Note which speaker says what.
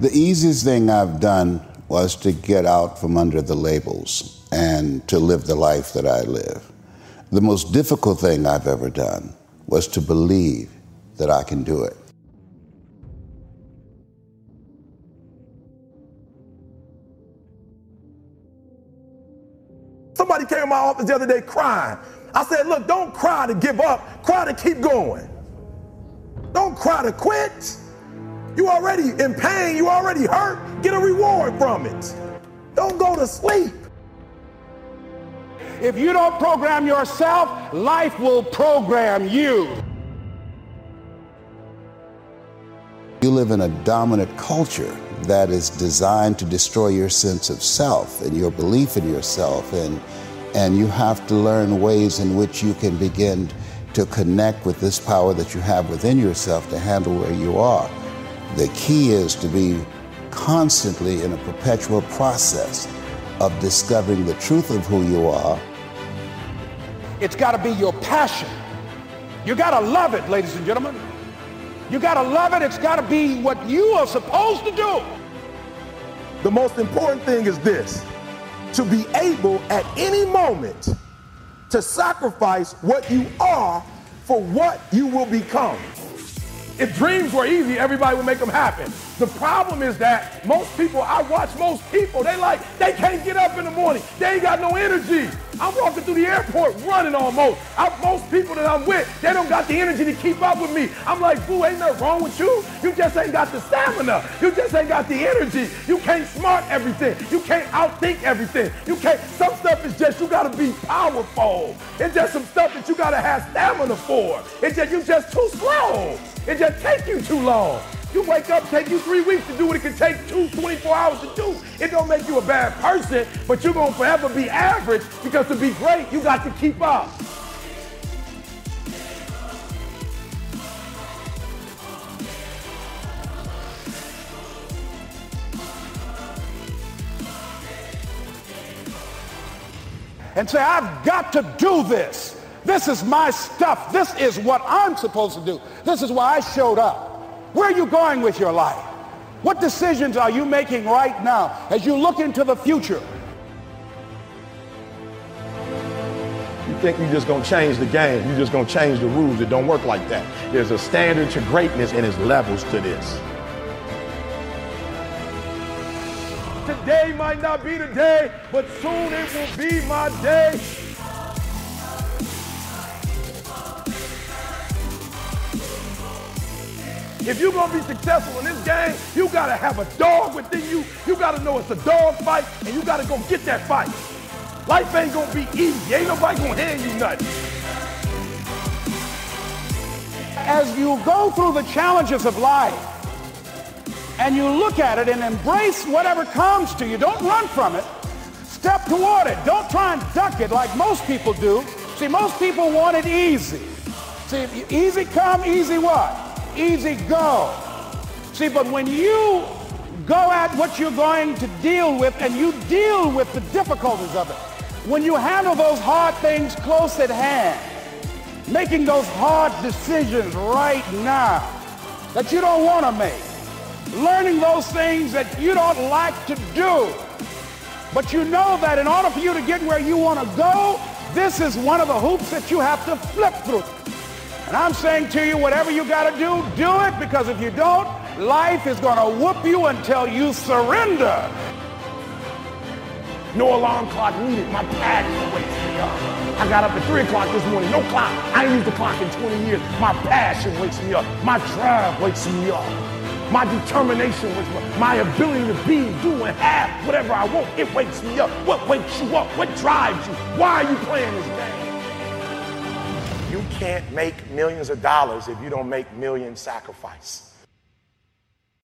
Speaker 1: The easiest thing I've done was to get out from under the labels and to live the life that I live. The most difficult thing I've ever done was to believe that I can do it.
Speaker 2: Somebody came to my office the other day crying. I said, look, don't cry to give up, cry to keep going. Don't cry to quit. You already in pain, you already hurt. Get a reward from it. Don't go to sleep.
Speaker 3: If you don't program yourself, life will program you.
Speaker 1: You live in a dominant culture that is designed to destroy your sense of self and your belief in yourself and and you have to learn ways in which you can begin to connect with this power that you have within yourself to handle where you are. The key is to be constantly in a perpetual process of discovering the truth of who you are.
Speaker 3: It's got to be your passion. You got to love it, ladies and gentlemen. You got to love it. It's got to be what you are supposed to do.
Speaker 2: The most important thing is this to be able at any moment to sacrifice what you are for what you will become. If dreams were easy, everybody would make them happen. The problem is that most people, I watch most people, they like, they can't get up in the morning. They ain't got no energy. I'm walking through the airport running almost. I, most people that I'm with, they don't got the energy to keep up with me. I'm like, boo, ain't nothing wrong with you. You just ain't got the stamina. You just ain't got the energy. You can't smart everything. You can't outthink everything. You can't, some stuff is just, you gotta be powerful. It's just some stuff that you gotta have stamina for. It's just, you just too slow. It just take you too long. You wake up, take you three weeks to do what it can take two, 24 hours to do. It don't make you a bad person, but you're gonna forever be average because to be great, you got to keep up.
Speaker 3: And say, I've got to do this. This is my stuff. This is what I'm supposed to do. This is why I showed up. Where are you going with your life? What decisions are you making right now as you look into the future?
Speaker 2: You think you're just gonna change the game, you're just gonna change the rules. It don't work like that. There's a standard to greatness and there's levels to this. Today might not be the day, but soon it will be my day. If you're gonna be successful in this game, you gotta have a dog within you. You gotta know it's a dog fight, and you gotta go get that fight. Life ain't gonna be easy. Ain't nobody gonna hand you nothing.
Speaker 3: As you go through the challenges of life, and you look at it and embrace whatever comes to you, don't run from it. Step toward it. Don't try and duck it like most people do. See, most people want it easy. See, easy come, easy what? Easy go. See, but when you go at what you're going to deal with and you deal with the difficulties of it, when you handle those hard things close at hand, making those hard decisions right now that you don't want to make, learning those things that you don't like to do, but you know that in order for you to get where you want to go, this is one of the hoops that you have to flip through. And I'm saying to you, whatever you got to do, do it because if you don't, life is going to whoop you until you surrender.
Speaker 2: No alarm clock needed. My passion wakes me up. I got up at 3 o'clock this morning. No clock. I ain't used the clock in 20 years. My passion wakes me up. My drive wakes me up. My determination wakes me up. My ability to be, do, and have whatever I want, it wakes me up. What wakes you up? What drives you? Why are you playing this game? You can't make millions of dollars if you don't make million sacrifice.